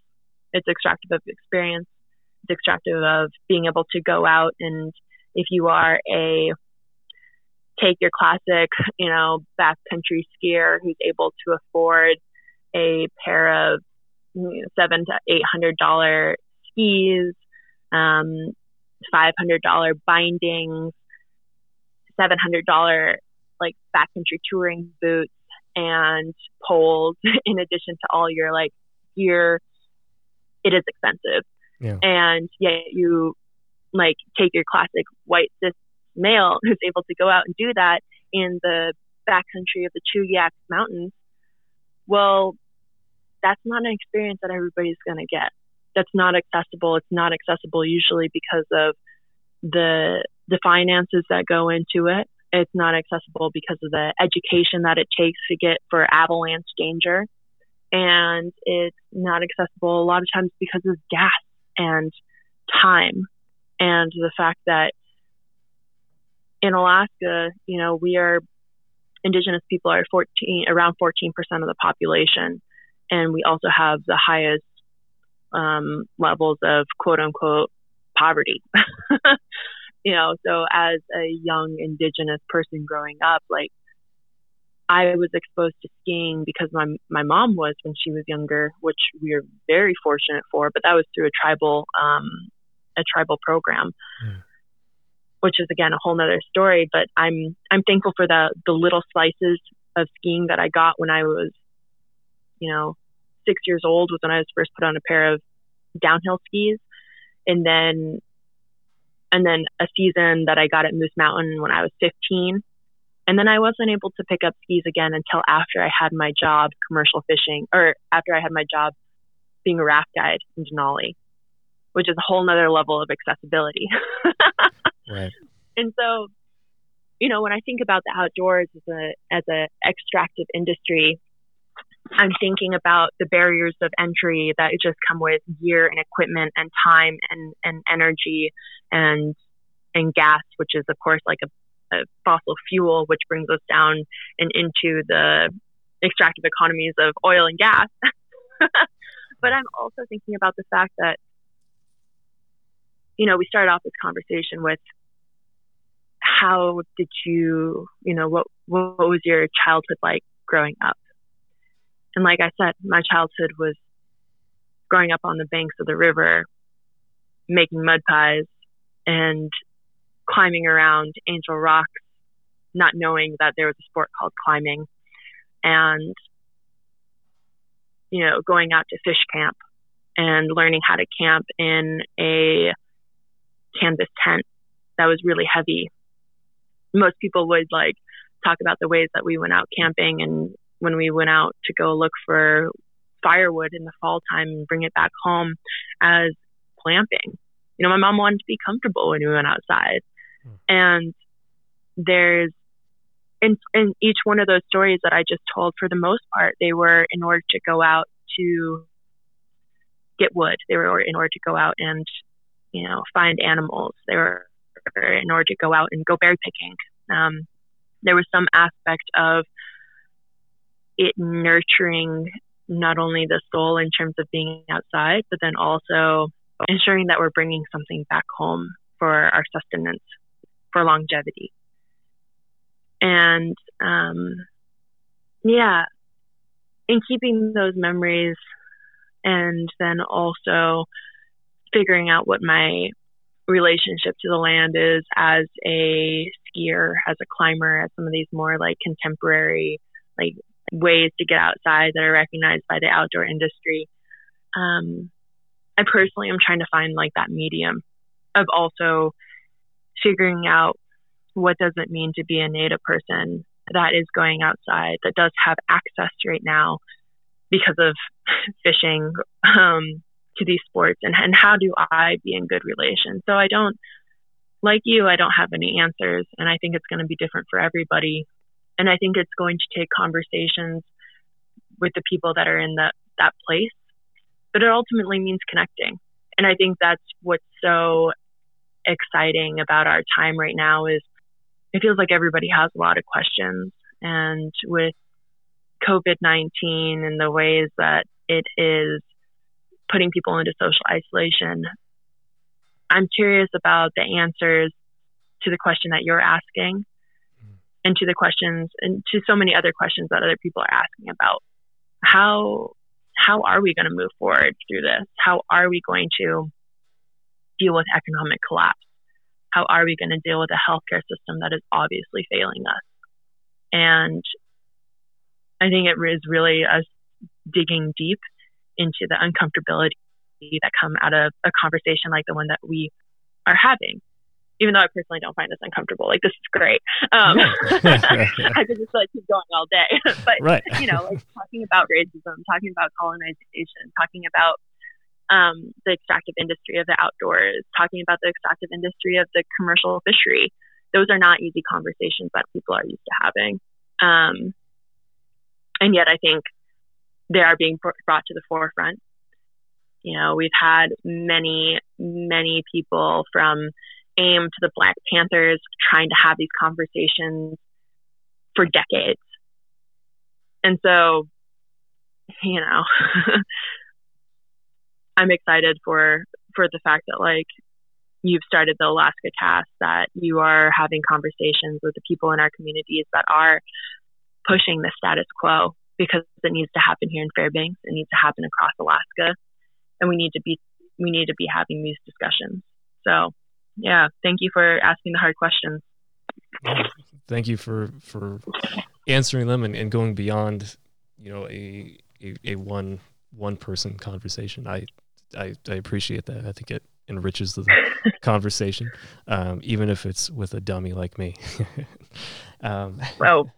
It's extractive of experience. It's extractive of being able to go out and if you are a take your classic, you know, backcountry skier who's able to afford a pair of you know, seven to eight hundred dollar skis, um, five hundred dollar bindings, seven hundred dollar like backcountry touring boots and poles in addition to all your like gear. It is expensive. Yeah. And yet you like take your classic white cis male who's able to go out and do that in the backcountry of the Chugach Mountains, well, that's not an experience that everybody's going to get. That's not accessible. It's not accessible usually because of the the finances that go into it. It's not accessible because of the education that it takes to get for avalanche danger. And it's not accessible a lot of times because of gas and time and the fact that in Alaska, you know, we are indigenous people are 14 around 14% of the population and we also have the highest um, levels of quote unquote poverty you know so as a young indigenous person growing up like i was exposed to skiing because my my mom was when she was younger which we are very fortunate for but that was through a tribal um, a tribal program mm which is again a whole nother story. But I'm I'm thankful for the the little slices of skiing that I got when I was, you know, six years old was when I was first put on a pair of downhill skis, and then and then a season that I got at Moose Mountain when I was 15. And then I wasn't able to pick up skis again until after I had my job commercial fishing, or after I had my job being a raft guide in Denali, which is a whole nother level of accessibility.
Right.
And so, you know, when I think about the outdoors as a as a extractive industry, I'm thinking about the barriers of entry that just come with gear and equipment and time and, and energy and and gas, which is of course like a, a fossil fuel, which brings us down and into the extractive economies of oil and gas. but I'm also thinking about the fact that, you know, we started off this conversation with how did you, you know, what what was your childhood like growing up? And like I said, my childhood was growing up on the banks of the river, making mud pies and climbing around Angel Rocks, not knowing that there was a sport called climbing, and you know, going out to fish camp and learning how to camp in a canvas tent that was really heavy. Most people would like talk about the ways that we went out camping and when we went out to go look for firewood in the fall time and bring it back home as clamping. You know, my mom wanted to be comfortable when we went outside. Hmm. And there's in in each one of those stories that I just told, for the most part, they were in order to go out to get wood. They were in order to go out and, you know, find animals. They were in order to go out and go berry picking. Um, there was some aspect of it nurturing not only the soul in terms of being outside, but then also ensuring that we're bringing something back home for our sustenance, for longevity. And um, yeah, in keeping those memories and then also figuring out what my relationship to the land is as a skier, as a climber, as some of these more like contemporary like ways to get outside that are recognized by the outdoor industry. Um, I personally am trying to find like that medium of also figuring out what does it mean to be a native person that is going outside that does have access right now because of fishing um, to these sports and, and how do I be in good relations? So I don't like you, I don't have any answers and I think it's going to be different for everybody. And I think it's going to take conversations with the people that are in that, that place. But it ultimately means connecting. And I think that's what's so exciting about our time right now is it feels like everybody has a lot of questions. And with COVID 19 and the ways that it is putting people into social isolation, I'm curious about the answers to the question that you're asking and to the questions and to so many other questions that other people are asking about how how are we going to move forward through this how are we going to deal with economic collapse how are we going to deal with a healthcare system that is obviously failing us? And I think it is really us digging deep into the uncomfortability that come out of a conversation like the one that we are having. Even though I personally don't find this uncomfortable, like this is great. Um, I could just like keep going all day. but right. you know, like talking about racism, talking about colonization, talking about um, the extractive industry of the outdoors, talking about the extractive industry of the commercial fishery. Those are not easy conversations that people are used to having. Um, and yet, I think they are being brought to the forefront. You know, we've had many, many people from AIM to the Black Panthers trying to have these conversations for decades. And so, you know, I'm excited for for the fact that like you've started the Alaska cast, that you are having conversations with the people in our communities that are pushing the status quo because it needs to happen here in Fairbanks. It needs to happen across Alaska, and we need to be we need to be having these discussions. So, yeah, thank you for asking the hard questions.
Thank you for for answering them and, and going beyond, you know, a, a, a one one person conversation. I I, I appreciate that. I think it enriches the conversation, um, even if it's with a dummy like me.
um, well,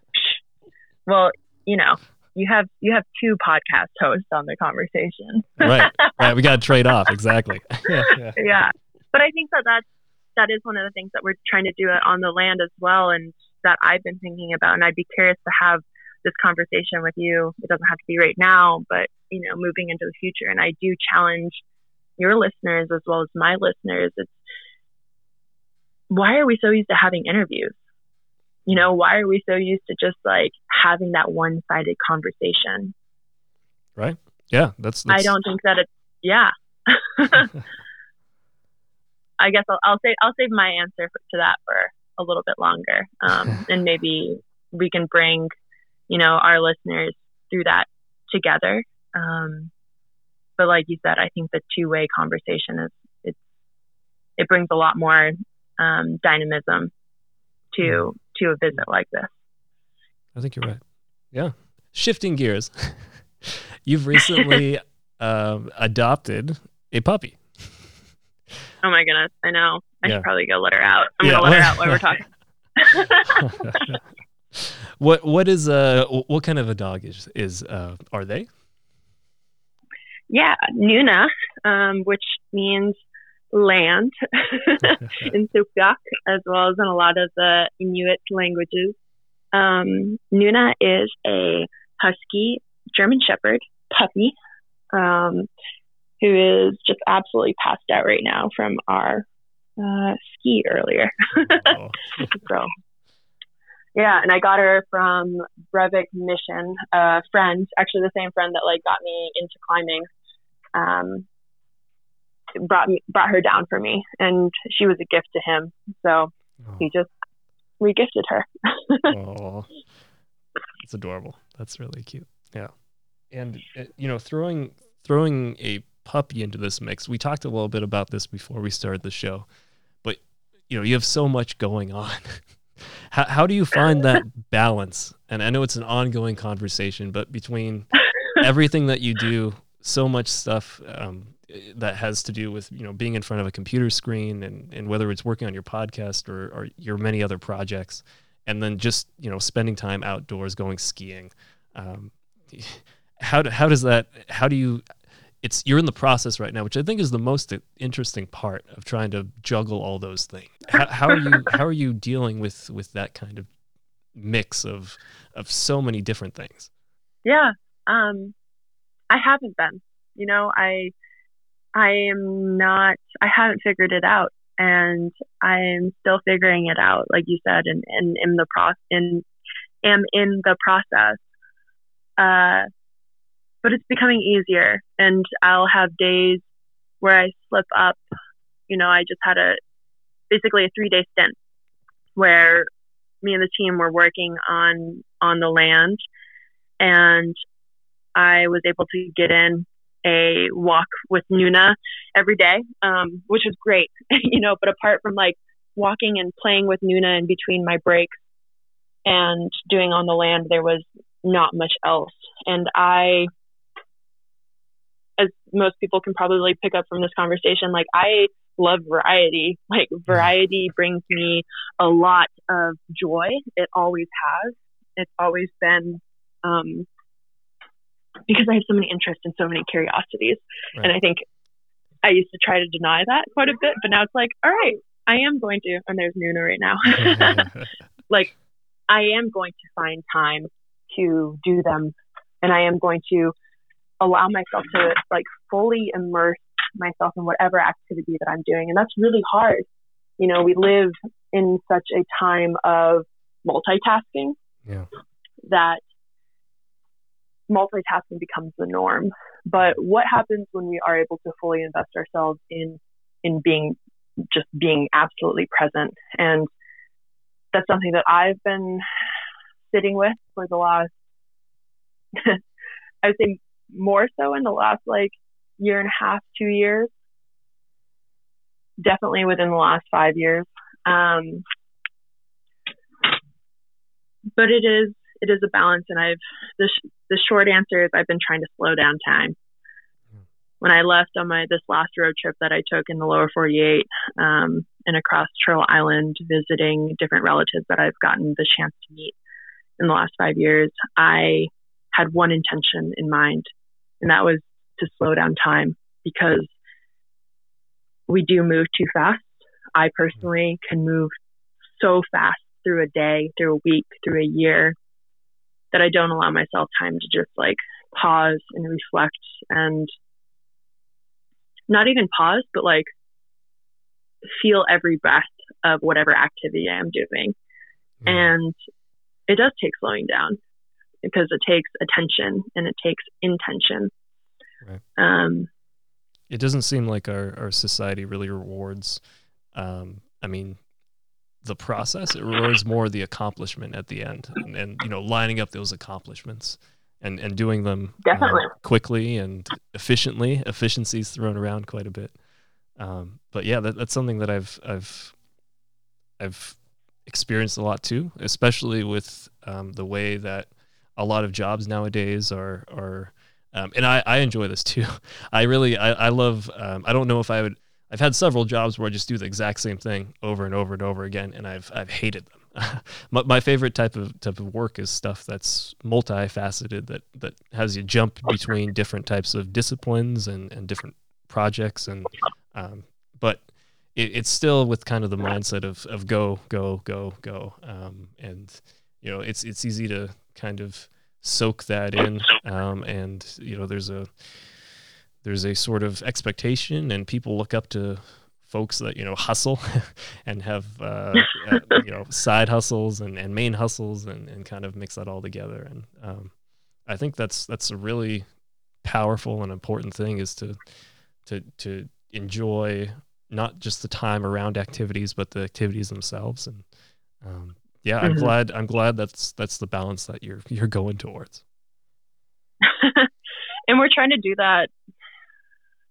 well, you know, you have you have two podcast hosts on the conversation.
right, right. We got to trade off exactly.
yeah, yeah. yeah, but I think that that's that is one of the things that we're trying to do on the land as well, and that I've been thinking about, and I'd be curious to have this conversation with you. It doesn't have to be right now, but you know, moving into the future. And I do challenge your listeners as well as my listeners. It's why are we so used to having interviews? You know, why are we so used to just like having that one sided conversation?
Right. Yeah. That's, that's...
I don't think that it's, yeah. I guess I'll, I'll say I'll save my answer for, to that for a little bit longer, um, and maybe we can bring, you know, our listeners through that together. Um, but like you said, I think the two way conversation is it's it brings a lot more um, dynamism to mm. to a visit like this.
I think you're right. Yeah. Shifting gears, you've recently um, adopted a puppy.
Oh my goodness! I know. I yeah. should probably go let her out. I'm yeah. gonna let her out while we're talking.
what what is uh what kind of a dog is is uh are they?
Yeah, Nuna, um, which means land in Supiaq, as well as in a lot of the Inuit languages. Um, Nuna is a husky German Shepherd puppy um, who is just absolutely passed out right now from our uh, ski earlier. oh. so, yeah, and I got her from Brevig Mission, a friend, actually the same friend that like got me into climbing. Um, brought me brought her down for me, and she was a gift to him. So oh. he just regifted her.
oh, it's adorable. That's really cute. Yeah, and uh, you know, throwing throwing a puppy into this mix. We talked a little bit about this before we started the show, but you know, you have so much going on. how how do you find that balance? And I know it's an ongoing conversation, but between everything that you do, so much stuff um, that has to do with you know being in front of a computer screen and and whether it's working on your podcast or, or your many other projects and then just you know spending time outdoors going skiing um, how do, how does that how do you it's you're in the process right now which i think is the most interesting part of trying to juggle all those things how, how are you how are you dealing with with that kind of mix of of so many different things
yeah um i haven't been you know i I am not, I haven't figured it out and I'm still figuring it out, like you said, and, and in the process, in, am in the process. Uh, but it's becoming easier and I'll have days where I slip up. You know, I just had a, basically a three day stint where me and the team were working on, on the land and I was able to get in a walk with Nuna every day, um, which was great, you know. But apart from like walking and playing with Nuna in between my breaks and doing on the land, there was not much else. And I, as most people can probably pick up from this conversation, like I love variety. Like variety brings me a lot of joy. It always has. It's always been um, because I have so many interests and so many curiosities. Right. And I think I used to try to deny that quite a bit, but now it's like, all right, I am going to, and there's Nuna right now. like, I am going to find time to do them, and I am going to allow myself to like fully immerse myself in whatever activity that I'm doing, and that's really hard. You know, we live in such a time of multitasking
yeah.
that multitasking becomes the norm. But what happens when we are able to fully invest ourselves in in being just being absolutely present? And that's something that I've been sitting with for the last I would say more so in the last like year and a half, two years. Definitely within the last five years. Um, but it is it is a balance, and I've the sh- the short answer is I've been trying to slow down time. When I left on my this last road trip that I took in the lower 48 um, and across Turtle Island, visiting different relatives that I've gotten the chance to meet in the last five years, I had one intention in mind, and that was to slow down time because we do move too fast. I personally can move so fast through a day, through a week, through a year that I don't allow myself time to just like pause and reflect and not even pause, but like feel every breath of whatever activity I'm doing. Mm. And it does take slowing down because it takes attention and it takes intention.
Right. Um, it doesn't seem like our, our society really rewards. Um, I mean, the process. It rewards more the accomplishment at the end, and, and you know, lining up those accomplishments and and doing them
definitely
quickly and efficiently. Efficiency's thrown around quite a bit, um, but yeah, that, that's something that I've I've I've experienced a lot too, especially with um, the way that a lot of jobs nowadays are are. Um, and I, I enjoy this too. I really I, I love um, I don't know if I would I've had several jobs where I just do the exact same thing over and over and over again, and I've I've hated them. my, my favorite type of type of work is stuff that's multifaceted that that has you jump between different types of disciplines and and different projects and um, but it, it's still with kind of the mindset of of go go go go um, and you know it's it's easy to kind of soak that in um, and you know there's a there's a sort of expectation and people look up to folks that you know hustle and have uh, uh, you know side hustles and, and main hustles and, and kind of mix that all together. And um, I think that's that's a really powerful and important thing is to to to enjoy not just the time around activities but the activities themselves. And um, yeah I'm mm-hmm. glad I'm glad that's that's the balance that you're you're going towards
and we're trying to do that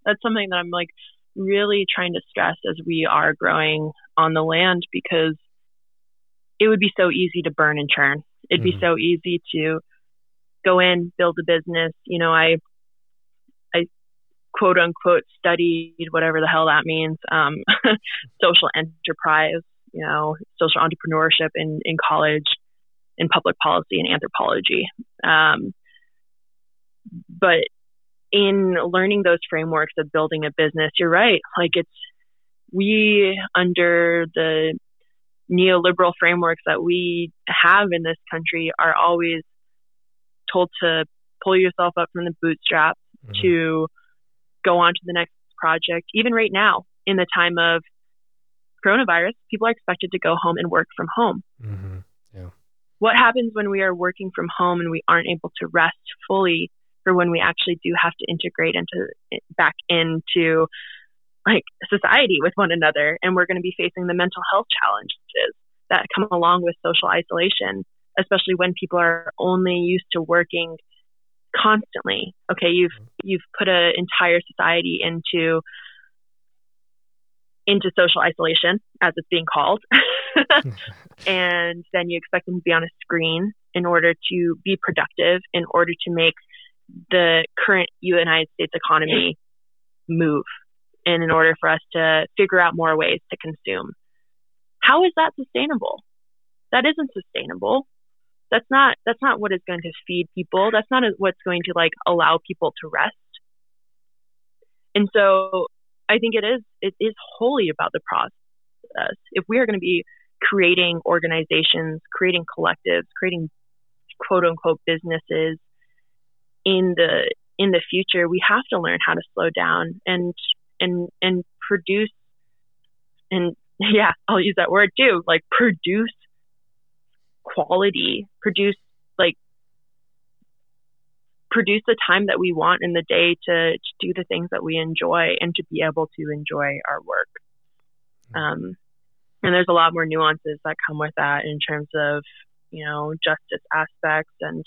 that's something that I'm like really trying to stress as we are growing on the land because it would be so easy to burn and churn. It'd mm-hmm. be so easy to go in, build a business. You know, I I quote unquote studied whatever the hell that means, um, social enterprise, you know, social entrepreneurship in, in college, in public policy and anthropology. Um, but in learning those frameworks of building a business, you're right. Like it's, we under the neoliberal frameworks that we have in this country are always told to pull yourself up from the bootstraps mm-hmm. to go on to the next project. Even right now, in the time of coronavirus, people are expected to go home and work from home. Mm-hmm. Yeah. What happens when we are working from home and we aren't able to rest fully for when we actually do have to integrate into back into like society with one another and we're going to be facing the mental health challenges that come along with social isolation especially when people are only used to working constantly okay you've you've put an entire society into into social isolation as it's being called and then you expect them to be on a screen in order to be productive in order to make the current United States economy move and in order for us to figure out more ways to consume. How is that sustainable? That isn't sustainable. That's not that's not what is going to feed people. That's not what's going to like allow people to rest. And so I think it is it is wholly about the process. If we are going to be creating organizations, creating collectives, creating quote unquote businesses in the in the future we have to learn how to slow down and and and produce and yeah i'll use that word too like produce quality produce produce the time that we want in the day to, to do the things that we enjoy and to be able to enjoy our work mm-hmm. um, and there's a lot more nuances that come with that in terms of you know justice aspects and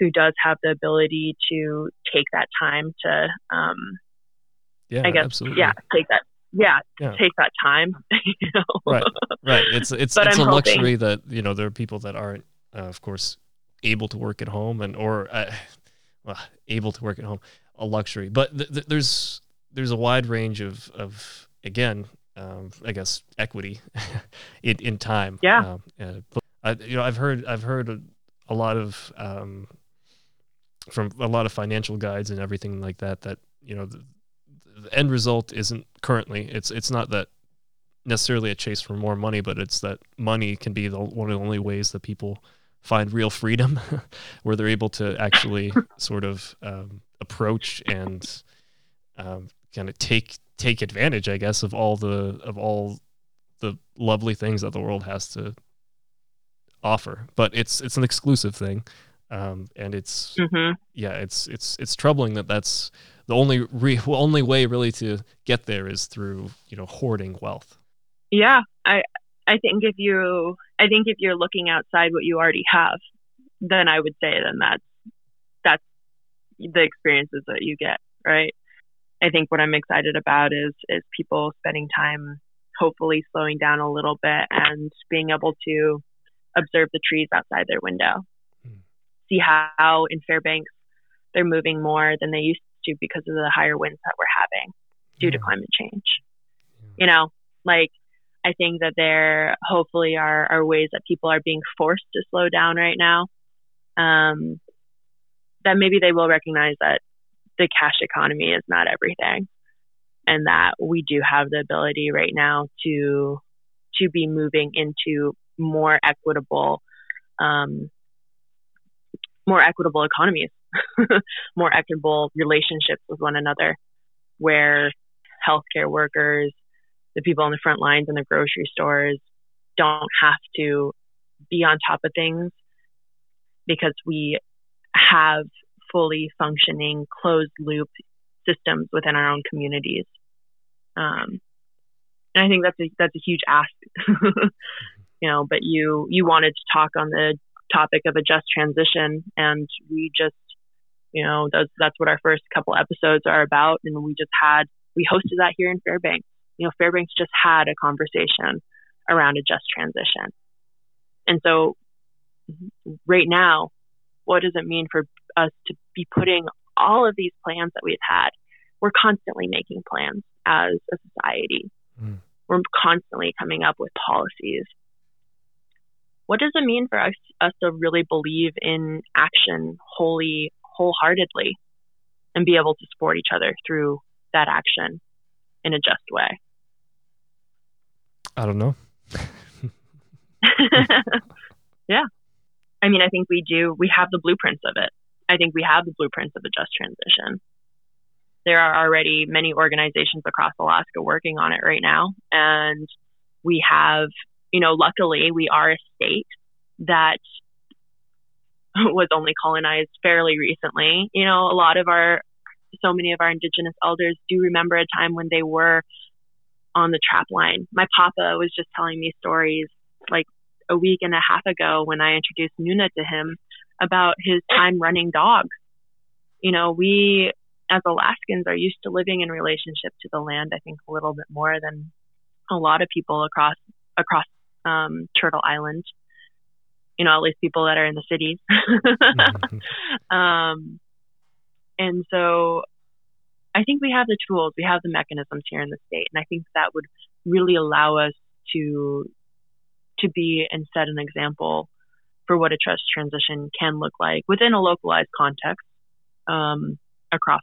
who does have the ability to take that time to, um,
yeah, I guess, absolutely.
yeah, take that, yeah, yeah. take that time. you know?
Right, right. It's it's it's I'm a luxury that you know there are people that aren't, uh, of course, able to work at home and or uh, well, able to work at home, a luxury. But th- th- there's there's a wide range of of again, um, I guess equity in in time.
Yeah. Um,
uh, I, you know, I've heard I've heard a, a lot of um, from a lot of financial guides and everything like that that you know the, the end result isn't currently it's it's not that necessarily a chase for more money but it's that money can be the, one of the only ways that people find real freedom where they're able to actually sort of um, approach and um, kind of take take advantage i guess of all the of all the lovely things that the world has to offer but it's it's an exclusive thing um, and it's mm-hmm. yeah, it's it's it's troubling that that's the only re- only way really to get there is through you know hoarding wealth.
Yeah, I I think if you I think if you're looking outside what you already have, then I would say then that's that's the experiences that you get, right? I think what I'm excited about is is people spending time hopefully slowing down a little bit and being able to observe the trees outside their window hmm. see how in Fairbanks they're moving more than they used to because of the higher winds that we're having due yeah. to climate change. Yeah. You know, like I think that there hopefully are, are ways that people are being forced to slow down right now. Um, that maybe they will recognize that the cash economy is not everything and that we do have the ability right now to to be moving into more equitable um, more equitable economies more equitable relationships with one another where healthcare workers the people on the front lines in the grocery stores don't have to be on top of things because we have fully functioning closed loop systems within our own communities. Um, and I think that's a that's a huge ask, you know. But you you wanted to talk on the topic of a just transition, and we just you know that's that's what our first couple episodes are about, and we just had we hosted that here in Fairbanks. You know, Fairbanks just had a conversation around a just transition, and so right now, what does it mean for us to be putting all of these plans that we've had. We're constantly making plans as a society. Mm. We're constantly coming up with policies. What does it mean for us, us to really believe in action wholly, wholeheartedly, and be able to support each other through that action in a just way?
I don't know.
yeah. I mean, I think we do. We have the blueprints of it. I think we have the blueprints of a just transition. There are already many organizations across Alaska working on it right now. And we have, you know, luckily we are a state that was only colonized fairly recently. You know, a lot of our, so many of our Indigenous elders do remember a time when they were on the trap line. My papa was just telling me stories like a week and a half ago when I introduced Nuna to him about his time running dogs. You know, we as Alaskans are used to living in relationship to the land, I think a little bit more than a lot of people across across um, Turtle Island. You know, at least people that are in the cities. mm-hmm. um, and so I think we have the tools, we have the mechanisms here in the state, and I think that would really allow us to to be and set an example for what a just transition can look like within a localized context um, across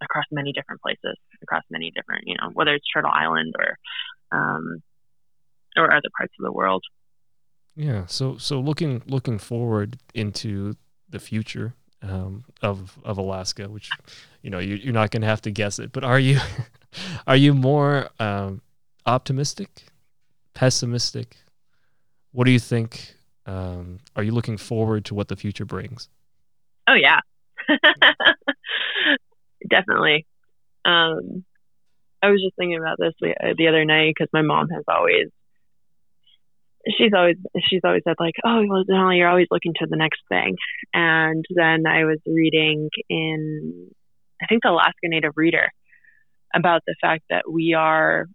across many different places, across many different, you know, whether it's Turtle Island or um, or other parts of the world.
Yeah. So so looking looking forward into the future um, of of Alaska, which you know you, are not going to have to guess it, but are you are you more um, optimistic, pessimistic? What do you think um, are you looking forward to what the future brings?
Oh yeah, definitely. Um, I was just thinking about this the, the other night because my mom has always, she's always, she's always said like, oh, well, Deenaalee, you're always looking to the next thing. And then I was reading in, I think the Alaska Native Reader, about the fact that we are,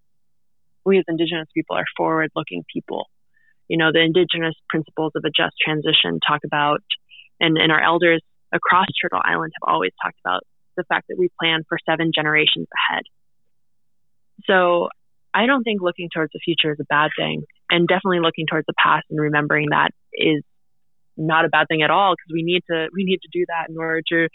we as Indigenous people are forward-looking people you know, the indigenous principles of a just transition talk about, and, and our elders across Turtle Island have always talked about the fact that we plan for seven generations ahead. So I don't think looking towards the future is a bad thing. And definitely looking towards the past and remembering that is not a bad thing at all because we need to we need to do that in order to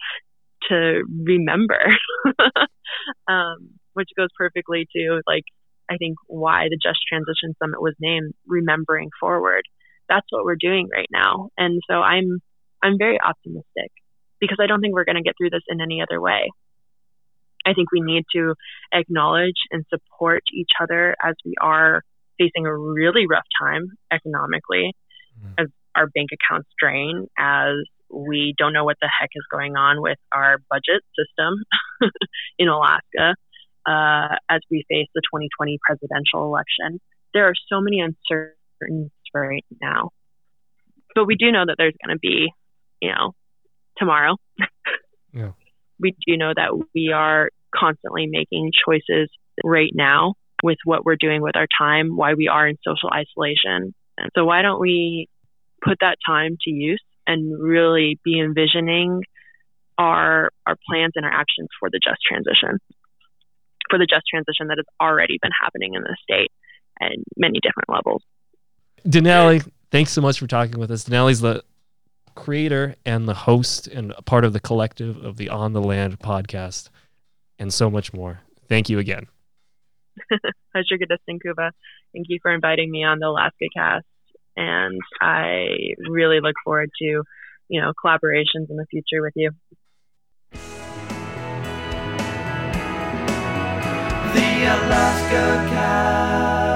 to remember um, which goes perfectly to like I think why the Just Transition Summit was named Remembering Forward. That's what we're doing right now. And so I'm I'm very optimistic because I don't think we're going to get through this in any other way. I think we need to acknowledge and support each other as we are facing a really rough time economically mm-hmm. as our bank accounts drain, as we don't know what the heck is going on with our budget system in Alaska uh, as we face the 2020 presidential election. There are so many uncertainties right now. But we do know that there's going to be, you know, tomorrow. yeah. We do know that we are constantly making choices right now with what we're doing with our time, why we are in social isolation. And so, why don't we put that time to use and really be envisioning our our plans and our actions for the just transition? for the just transition that has already been happening in the state at many different levels.
Deenaalee, thanks so much for talking with us. Deenaalee's the creator and the host and part of the collective of the On the Land podcast and so much more. Thank you again.
Pleasure Kuba. Uh, thank you for inviting me on the Alaska cast. And I really look forward to, you know, collaborations in the future with you.
The Alaska cast.